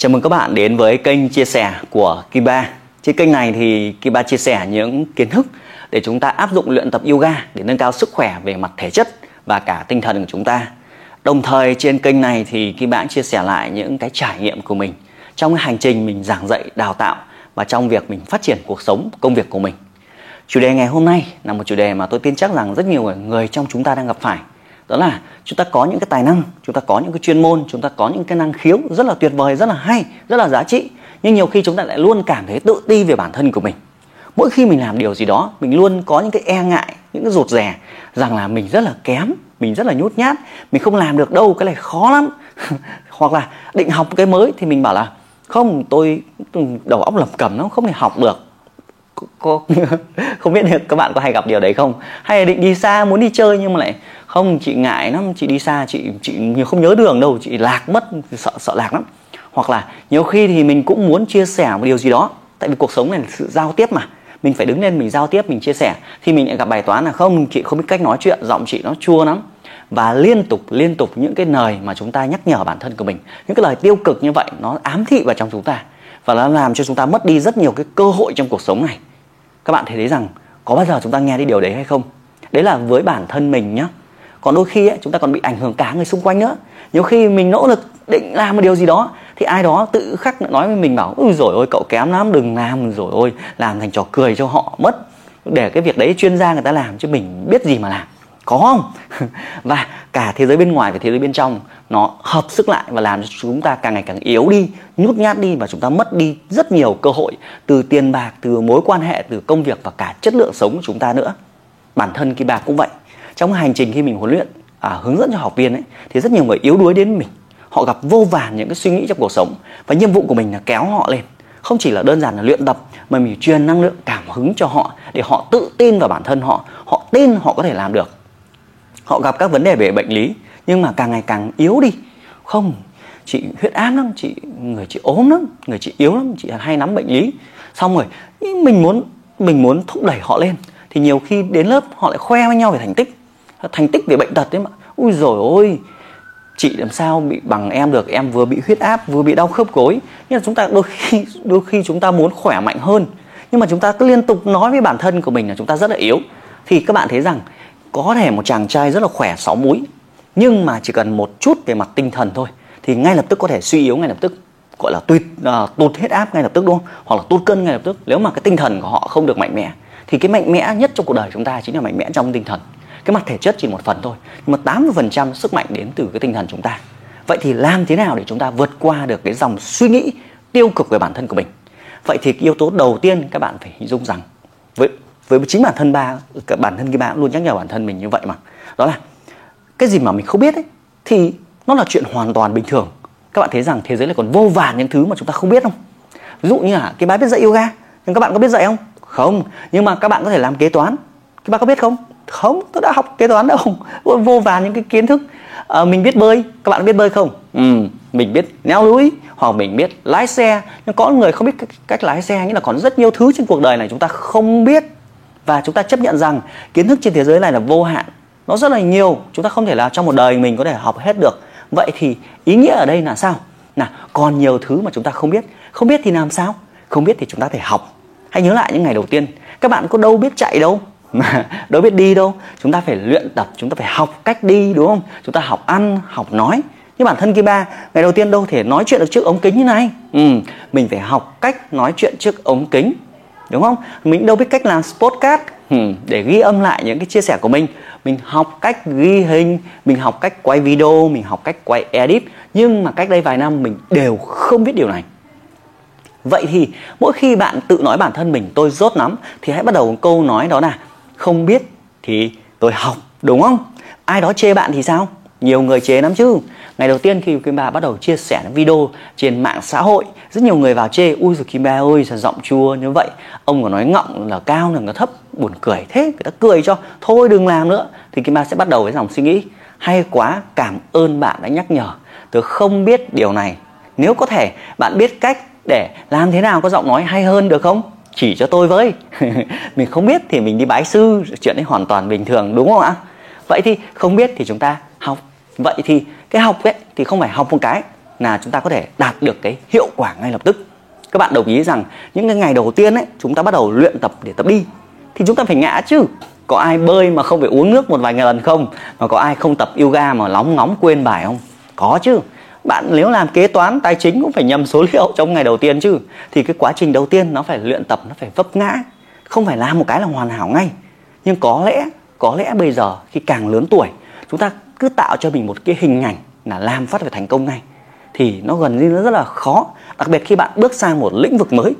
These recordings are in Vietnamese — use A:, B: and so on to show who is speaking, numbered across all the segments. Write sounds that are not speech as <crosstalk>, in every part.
A: Chào mừng các bạn đến với kênh chia sẻ của Kiba. Trên kênh này thì Kiba chia sẻ những kiến thức để chúng ta áp dụng luyện tập yoga để nâng cao sức khỏe về mặt thể chất và cả tinh thần của chúng ta. Đồng thời trên kênh này thì Kiba chia sẻ lại những cái trải nghiệm của mình trong cái hành trình mình giảng dạy, đào tạo và trong việc mình phát triển cuộc sống, công việc của mình. Chủ đề ngày hôm nay là một chủ đề mà tôi tin chắc rằng rất nhiều người trong chúng ta đang gặp phải đó là chúng ta có những cái tài năng, chúng ta có những cái chuyên môn, chúng ta có những cái năng khiếu rất là tuyệt vời, rất là hay, rất là giá trị. Nhưng nhiều khi chúng ta lại luôn cảm thấy tự ti về bản thân của mình. Mỗi khi mình làm điều gì đó, mình luôn có những cái e ngại, những cái rụt rè rằng là mình rất là kém, mình rất là nhút nhát, mình không làm được đâu, cái này khó lắm. <laughs> Hoặc là định học cái mới thì mình bảo là, không, tôi đầu óc lẩm cẩm nó không thể học được. Có <laughs> không biết các bạn có hay gặp điều đấy không? Hay là định đi xa, muốn đi chơi nhưng mà lại không, chị ngại lắm, chị đi xa, chị chị nhiều không nhớ đường đâu, chị lạc mất, sợ sợ lạc lắm. Hoặc là nhiều khi thì mình cũng muốn chia sẻ một điều gì đó, tại vì cuộc sống này là sự giao tiếp mà. Mình phải đứng lên, mình giao tiếp, mình chia sẻ. Thì mình lại gặp bài toán là không, chị không biết cách nói chuyện, giọng chị nó chua lắm. Và liên tục liên tục những cái lời mà chúng ta nhắc nhở bản thân của mình. Những cái lời tiêu cực như vậy, nó ám thị vào trong chúng ta. Và nó làm cho chúng ta mất đi rất nhiều cái cơ hội trong cuộc sống này. Các bạn thấy thấy rằng, có bao giờ chúng ta nghe đi điều đấy hay không? Đấy là với bản thân mình nhá còn đôi khi ấy, chúng ta còn bị ảnh hưởng cả người xung quanh nữa. Nhiều khi mình nỗ lực định làm một điều gì đó thì ai đó tự khắc nói với mình bảo ui rồi ôi cậu kém lắm đừng làm rồi ôi làm thành trò cười cho họ mất. Để cái việc đấy chuyên gia người ta làm chứ mình biết gì mà làm. Có không? <laughs> Và cả thế giới bên ngoài và thế giới bên trong nó hợp sức lại và làm cho chúng ta càng ngày càng yếu đi nhút nhát đi và chúng ta mất đi rất nhiều cơ hội từ tiền bạc từ mối quan hệ từ công việc và cả chất lượng sống của chúng ta nữa bản thân kỳ bạc cũng vậy. Trong hành trình khi mình huấn luyện à, hướng dẫn cho học viên ấy thì rất nhiều người yếu đuối đến mình. Họ gặp vô vàn những cái suy nghĩ trong cuộc sống và nhiệm vụ của mình là kéo họ lên. Không chỉ là đơn giản là luyện tập mà mình truyền năng lượng cảm hứng cho họ để họ tự tin vào bản thân họ họ tin họ có thể làm được. Họ gặp các vấn đề về bệnh lý nhưng mà càng ngày càng yếu đi. Không chị huyết áp lắm chị người chị ốm lắm người chị yếu lắm chị hay nắm bệnh lý. Xong rồi mình muốn mình muốn thúc đẩy họ lên thì nhiều khi đến lớp họ lại khoe với nhau về thành tích. Thành tích về bệnh tật đấy mà. Ui rồi ôi chị làm sao bị bằng em được? Em vừa bị huyết áp vừa bị đau khớp gối. Nhưng mà chúng ta đôi khi đôi khi chúng ta muốn khỏe mạnh hơn. Nhưng mà chúng ta cứ liên tục nói với bản thân của mình là chúng ta rất là yếu. Thì các bạn thấy rằng có thể một chàng trai rất là khỏe sáu múi. Nhưng mà chỉ cần một chút về mặt tinh thần thôi thì ngay lập tức có thể suy yếu ngay lập tức. Gọi là tụt uh, à, tụt huyết áp ngay lập tức đúng không? Hoặc là tụt cân ngay lập tức. Nếu mà cái tinh thần của họ không được mạnh mẽ thì cái mạnh mẽ nhất trong cuộc đời chúng ta chính là mạnh mẽ trong tinh thần. Cái mặt thể chất chỉ một phần thôi, nhưng mà 80% sức mạnh đến từ cái tinh thần chúng ta. Vậy thì làm thế nào để chúng ta vượt qua được cái dòng suy nghĩ tiêu cực về bản thân của mình? Vậy thì cái yếu tố đầu tiên các bạn phải hình dung rằng, với với chính bản thân ba bản thân cái bạn luôn nhắc nhở bản thân mình như vậy mà. Đó là cái gì mà mình không biết ấy, thì nó là chuyện hoàn toàn bình thường. Các bạn thấy rằng thế giới này còn vô vàn những thứ mà chúng ta không biết không? Ví dụ như là cái bài biết dạy yoga, nhưng các bạn có biết dạy không? Không nhưng mà các bạn có thể làm kế toán. Các bạn có biết không? Không tôi đã học kế toán đâu. <laughs> Vô vàn những cái kiến thức. À, mình biết bơi. Các bạn biết bơi không? Ừ mình biết leo núi hoặc mình biết lái xe. Nhưng có người không biết cách, cách lái xe nghĩa là còn rất nhiều thứ trên cuộc đời này chúng ta không biết. Và chúng ta chấp nhận rằng kiến thức trên thế giới này là vô hạn. Nó rất là nhiều. Chúng ta không thể là trong một đời mình có thể học hết được. Vậy thì ý nghĩa ở đây là sao? Là còn nhiều thứ mà chúng ta không biết. Không biết thì làm sao? Không biết thì chúng ta phải học hãy nhớ lại những ngày đầu tiên. Các bạn có đâu biết chạy đâu <laughs> đâu biết đi đâu. Chúng ta phải luyện tập chúng ta phải học cách đi đúng không? Chúng ta học ăn học nói. Như bản thân kia ba ngày đầu tiên đâu thể nói chuyện được trước ống kính như này? Ừ, mình phải học cách nói chuyện trước ống kính đúng không? Mình đâu biết cách làm podcast. Ừ, để ghi âm lại những cái chia sẻ của mình. Mình học cách ghi hình mình học cách quay video mình học cách quay edit. Nhưng mà cách đây vài năm mình đều không biết điều này vậy thì mỗi khi bạn tự nói bản thân mình tôi rốt lắm, thì hãy bắt đầu câu nói đó là, không biết thì tôi học đúng không? Ai đó chê bạn thì sao? Nhiều người chế lắm chứ. Ngày đầu tiên khi Kim Ba bắt đầu chia sẻ video trên mạng xã hội, rất nhiều người vào chê, ui rồi Kim Ba ơi, sao giọng chua như vậy? Ông có nói ngọng là cao là nó thấp, buồn cười thế, người ta cười cho, thôi đừng làm nữa. Thì Kim Ba sẽ bắt đầu với dòng suy nghĩ, hay quá, cảm ơn bạn đã nhắc nhở. Tôi không biết điều này. Nếu có thể, bạn biết cách để làm thế nào có giọng nói hay hơn được không? Chỉ cho tôi với. <laughs> Mình không biết thì mình đi bái sư, chuyện ấy hoàn toàn bình thường, đúng không ạ? Vậy thì không biết thì chúng ta học. Vậy thì cái học ấy thì không phải học một cái là chúng ta có thể đạt được cái hiệu quả ngay lập tức. Các bạn đồng ý rằng những cái ngày đầu tiên ấy, chúng ta bắt đầu luyện tập để tập đi, thì chúng ta phải ngã chứ. Có ai bơi mà không phải uống nước một vài ngày lần không? Mà có ai không tập yoga mà lóng ngóng quên bài không? Có chứ bạn nếu làm kế toán, tài chính cũng phải nhầm số <laughs> liệu trong ngày đầu tiên chứ. Thì cái quá trình đầu tiên nó phải luyện tập, nó phải vấp ngã. Không phải làm một cái là hoàn hảo ngay. Nhưng có lẽ có lẽ bây giờ khi càng lớn tuổi, chúng ta cứ tạo cho mình một cái hình ảnh là làm phát phải thành công ngay. Thì nó gần như nó rất là khó. Đặc biệt khi bạn bước sang một lĩnh vực mới,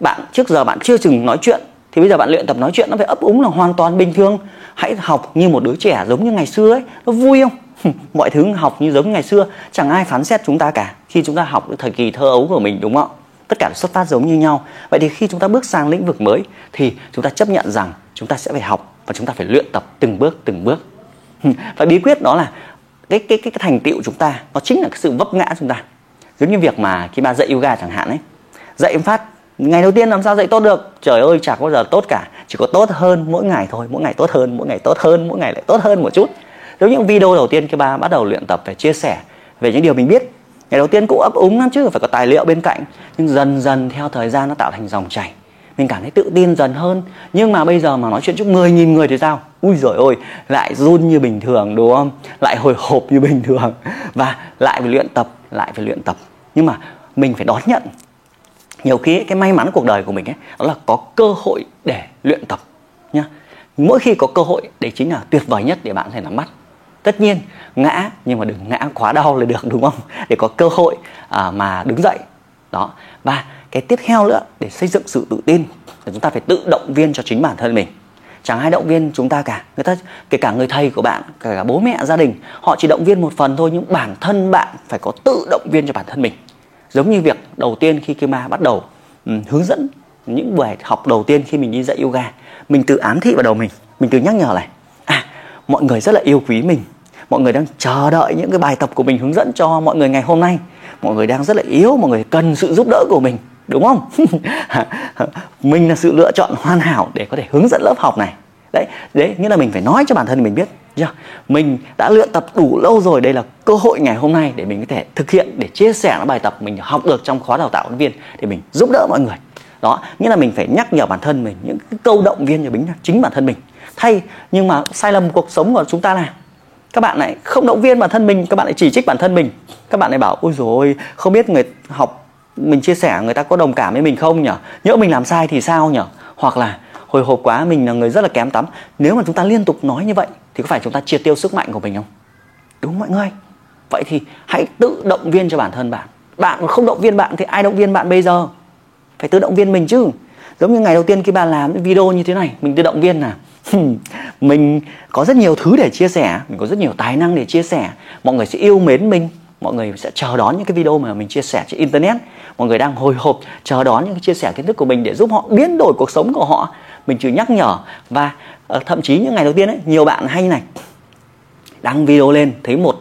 A: bạn trước giờ bạn chưa chừng nói chuyện, thì bây giờ bạn luyện tập nói chuyện nó phải ấp úng là hoàn toàn bình thường. Hãy học như một đứa trẻ giống như ngày xưa ấy, nó vui không? <laughs> mọi thứ học như giống ngày xưa chẳng ai phán xét chúng ta cả. Khi chúng ta học thời kỳ thơ ấu của mình đúng không tất cả xuất phát giống như nhau. Vậy thì khi chúng ta bước sang lĩnh vực mới thì chúng ta chấp nhận rằng chúng ta sẽ phải học và chúng ta phải luyện tập từng bước từng bước. <laughs> Và bí quyết đó là cái cái cái, cái thành tựu chúng ta nó chính là cái sự vấp ngã chúng ta. Giống như việc mà khi ba dạy yoga chẳng hạn ấy dạy em phát ngày đầu tiên làm sao dạy tốt được? Trời ơi chả có bao giờ tốt cả. Chỉ có tốt hơn mỗi ngày thôi mỗi ngày tốt hơn mỗi ngày tốt hơn mỗi ngày lại tốt hơn một chút. Đối những video đầu tiên khi ba bắt đầu luyện tập phải chia sẻ về những điều mình biết. Ngày đầu tiên cũng ấp úng lắm chứ, phải có tài liệu bên cạnh. Nhưng dần dần theo thời gian nó tạo thành dòng chảy. Mình cảm thấy tự tin dần hơn. Nhưng mà bây giờ mà nói chuyện trước 10.000 người thì sao? Ui rồi ôi lại run như bình thường, đúng không? Lại hồi hộp như bình thường. <laughs> Và lại phải luyện tập, lại phải luyện tập. Nhưng mà mình phải đón nhận. Nhiều khi cái may mắn cuộc đời của mình ấy, đó là có cơ hội để luyện tập, nhá. Mỗi khi có cơ hội, đấy chính là tuyệt vời nhất để bạn có thể nắm bắt tất nhiên ngã nhưng mà đừng ngã quá đau là được đúng không? Để có cơ hội à, mà đứng dậy. Đó. Và cái tiếp theo nữa để xây dựng sự tự tin thì chúng ta phải tự động viên cho chính bản thân mình. Chẳng ai động viên chúng ta cả. Người ta kể cả người thầy của bạn kể cả bố mẹ gia đình họ chỉ động viên một phần thôi nhưng bản thân bạn phải có tự động viên cho bản thân mình. Giống như việc đầu tiên khi Kima bắt đầu um, hướng dẫn những buổi học đầu tiên khi mình đi dạy yoga mình tự ám thị vào đầu mình mình tự nhắc nhở này. À mọi người rất là yêu quý mình mọi người đang chờ đợi những cái bài tập của mình hướng dẫn cho mọi người ngày hôm nay. Mọi người đang rất là yếu, mọi người cần sự giúp đỡ của mình, đúng không? <laughs> Mình là sự lựa chọn hoàn hảo để có thể hướng dẫn lớp học này. Đấy đấy, nghĩa là mình phải nói cho bản thân mình biết yeah. mình đã luyện tập đủ lâu rồi, đây là cơ hội ngày hôm nay để mình có thể thực hiện, để chia sẻ những bài tập mình học được trong khóa đào tạo huấn viên để mình giúp đỡ mọi người. Đó, nghĩa là mình phải nhắc nhở bản thân mình những cái câu động viên cho chính chính bản thân mình. Thay, nhưng mà sai lầm cuộc sống của chúng ta là các bạn lại không động viên bản thân mình, các bạn lại chỉ trích bản thân mình. Các bạn lại bảo, ôi rồi không biết người học, mình chia sẻ người ta có đồng cảm với mình không nhở? Nhỡ mình làm sai thì sao nhở? Hoặc là, hồi hộp quá, mình là người rất là kém tắm. Nếu mà chúng ta liên tục nói như vậy, thì có phải chúng ta triệt tiêu sức mạnh của mình không? Đúng mọi người? Vậy thì hãy tự động viên cho bản thân bạn. Bạn không động viên bạn thì ai động viên bạn bây giờ? Phải tự động viên mình chứ. Giống như ngày đầu tiên khi bạn làm video như thế này, mình tự động viên là mình có rất nhiều thứ để chia sẻ mình có rất nhiều tài năng để chia sẻ mọi người sẽ yêu mến mình mọi người sẽ chờ đón những cái video mà mình chia sẻ trên internet mọi người đang hồi hộp chờ đón những cái chia sẻ kiến thức của mình để giúp họ biến đổi cuộc sống của họ mình chỉ nhắc nhở và uh, thậm chí những ngày đầu tiên ấy nhiều bạn hay này đăng video lên thấy một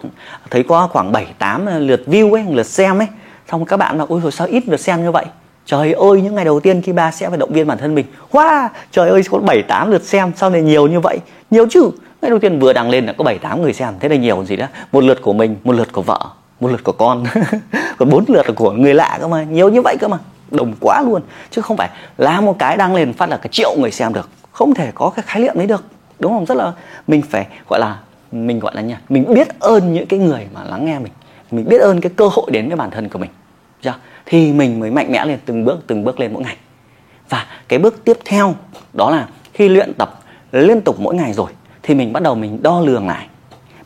A: thấy có khoảng 7 8 lượt view ấy, lượt xem ấy. Xong các bạn là ôi rồi sao ít lượt xem như vậy? Trời ơi, những ngày đầu tiên khi ba sẽ phải động viên bản thân mình. Wow, trời ơi có 7 8 lượt xem, sao này nhiều như vậy? Nhiều chứ. Ngày đầu tiên vừa đăng lên là có 7 8 người xem, thế là nhiều gì đó. Một lượt của mình, một lượt của vợ, một lượt của con. <laughs> còn bốn lượt là của người lạ cơ mà, nhiều như vậy cơ mà. Đồng quá luôn. Chứ không phải là một cái đăng lên phát là cả triệu người xem được. Không thể có cái khái niệm đấy được. Đúng không? Rất là mình phải gọi là mình gọi là nhỉ mình biết ơn những cái người mà lắng nghe mình mình biết ơn cái cơ hội đến với bản thân của mình chưa? thì mình mới mạnh mẽ lên từng bước từng bước lên mỗi ngày và cái bước tiếp theo đó là khi luyện tập liên tục mỗi ngày rồi thì mình bắt đầu mình đo lường lại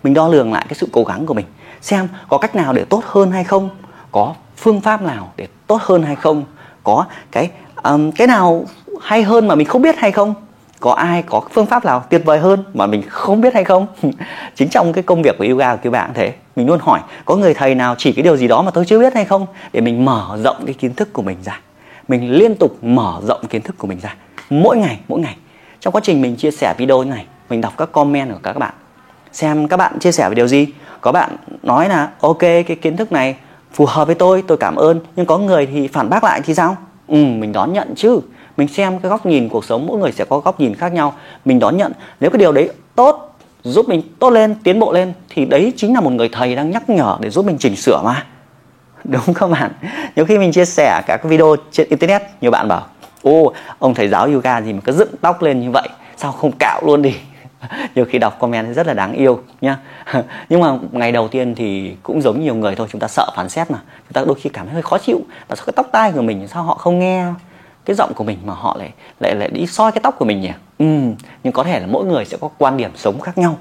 A: mình đo lường lại cái sự cố gắng của mình xem có cách nào để tốt hơn hay không có phương pháp nào để tốt hơn hay không có cái um, cái nào hay hơn mà mình không biết hay không có ai có phương pháp nào tuyệt vời hơn mà mình không biết hay không? <laughs> Chính trong cái công việc của yoga của các bạn thế, mình luôn hỏi, có người thầy nào chỉ cái điều gì đó mà tôi chưa biết hay không? Để mình mở rộng cái kiến thức của mình ra. Mình liên tục mở rộng kiến thức của mình ra. Mỗi ngày mỗi ngày. Trong quá trình mình chia sẻ video này, mình đọc các comment của các bạn. Xem các bạn chia sẻ về điều gì. Có bạn nói là, ok, cái kiến thức này phù hợp với tôi tôi cảm ơn. Nhưng có người thì phản bác lại thì sao? Ừ mình đón nhận chứ mình xem cái góc nhìn cuộc sống, mỗi người sẽ có góc nhìn khác nhau. Mình đón nhận, nếu cái điều đấy tốt, giúp mình tốt lên, tiến bộ lên, thì đấy chính là một người thầy đang nhắc nhở để giúp mình chỉnh sửa mà. <laughs> Đúng không bạn? Nhiều khi mình chia sẻ các video trên internet, nhiều bạn bảo, ô, ông thầy giáo yoga gì mà cứ dựng tóc lên như vậy, sao không cạo luôn đi? <laughs> Nhiều khi đọc comment rất là đáng yêu nhá. <laughs> Nhưng mà ngày đầu tiên thì cũng giống nhiều người thôi, chúng ta sợ phán xét mà. Chúng ta đôi khi cảm thấy hơi khó chịu. Là sao cái tóc tai của mình, sao họ không nghe? Cái giọng của mình mà họ lại lại lại đi soi cái tóc của mình nhỉ? Ừ, nhưng có thể là mỗi người sẽ có quan điểm sống khác nhau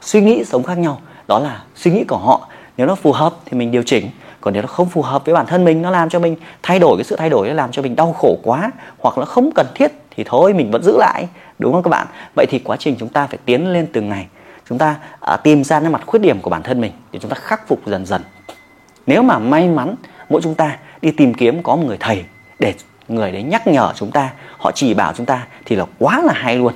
A: suy nghĩ sống khác nhau. Đó là suy nghĩ của họ. Nếu nó phù hợp thì mình điều chỉnh. Còn nếu nó không phù hợp với bản thân mình nó làm cho mình thay đổi cái sự thay đổi nó làm cho mình đau khổ quá hoặc là không cần thiết thì thôi mình vẫn giữ lại. Đúng không các bạn? Vậy thì quá trình chúng ta phải tiến lên từng ngày. Chúng ta à, tìm ra những mặt khuyết điểm của bản thân mình để chúng ta khắc phục dần dần. Nếu mà may mắn mỗi chúng ta đi tìm kiếm có một người thầy để người đấy nhắc nhở chúng ta, họ chỉ bảo chúng ta thì là quá là hay luôn.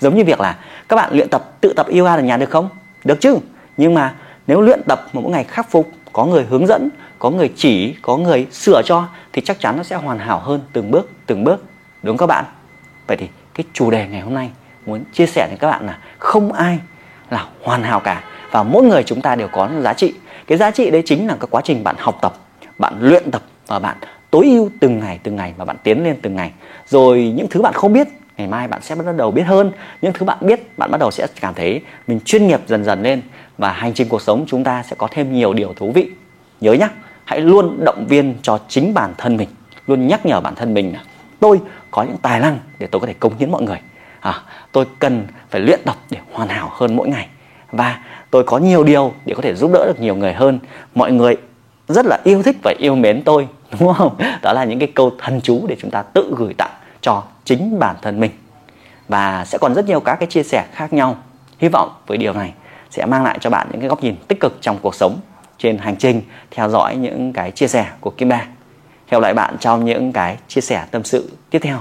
A: Giống như việc là các bạn luyện tập, tự tập yoga ở nhà được không? Được chứ? Nhưng mà nếu luyện tập mà mỗi ngày khắc phục, có người hướng dẫn, có người chỉ, có người sửa cho thì chắc chắn nó sẽ hoàn hảo hơn từng bước từng bước. Đúng các bạn? Vậy thì cái chủ đề ngày hôm nay muốn chia sẻ với các bạn là không ai là hoàn hảo cả và mỗi người chúng ta đều có giá trị. Cái giá trị đấy chính là cái quá trình bạn học tập, bạn luyện tập và bạn tối ưu từng ngày từng ngày và bạn tiến lên từng ngày. Rồi những thứ bạn không biết ngày mai bạn sẽ bắt đầu biết hơn. Những thứ bạn biết bạn bắt đầu sẽ cảm thấy mình chuyên nghiệp dần dần lên và hành trình cuộc sống chúng ta sẽ có thêm nhiều điều thú vị. Nhớ nhá hãy luôn động viên cho chính bản thân mình luôn nhắc nhở bản thân mình là tôi có những tài năng để tôi có thể cống hiến mọi người. À, tôi cần phải luyện tập để hoàn hảo hơn mỗi ngày. Và tôi có nhiều điều để có thể giúp đỡ được nhiều người hơn. Mọi người rất là yêu thích và yêu mến tôi đúng không đó là những cái câu thần chú để chúng ta tự gửi tặng cho chính bản thân mình và sẽ còn rất nhiều các cái chia sẻ khác nhau hy vọng với điều này sẽ mang lại cho bạn những cái góc nhìn tích cực trong cuộc sống trên hành trình, theo dõi những cái chia sẻ của Kim Ba. Hẹn lại bạn trong những cái chia sẻ tâm sự tiếp theo.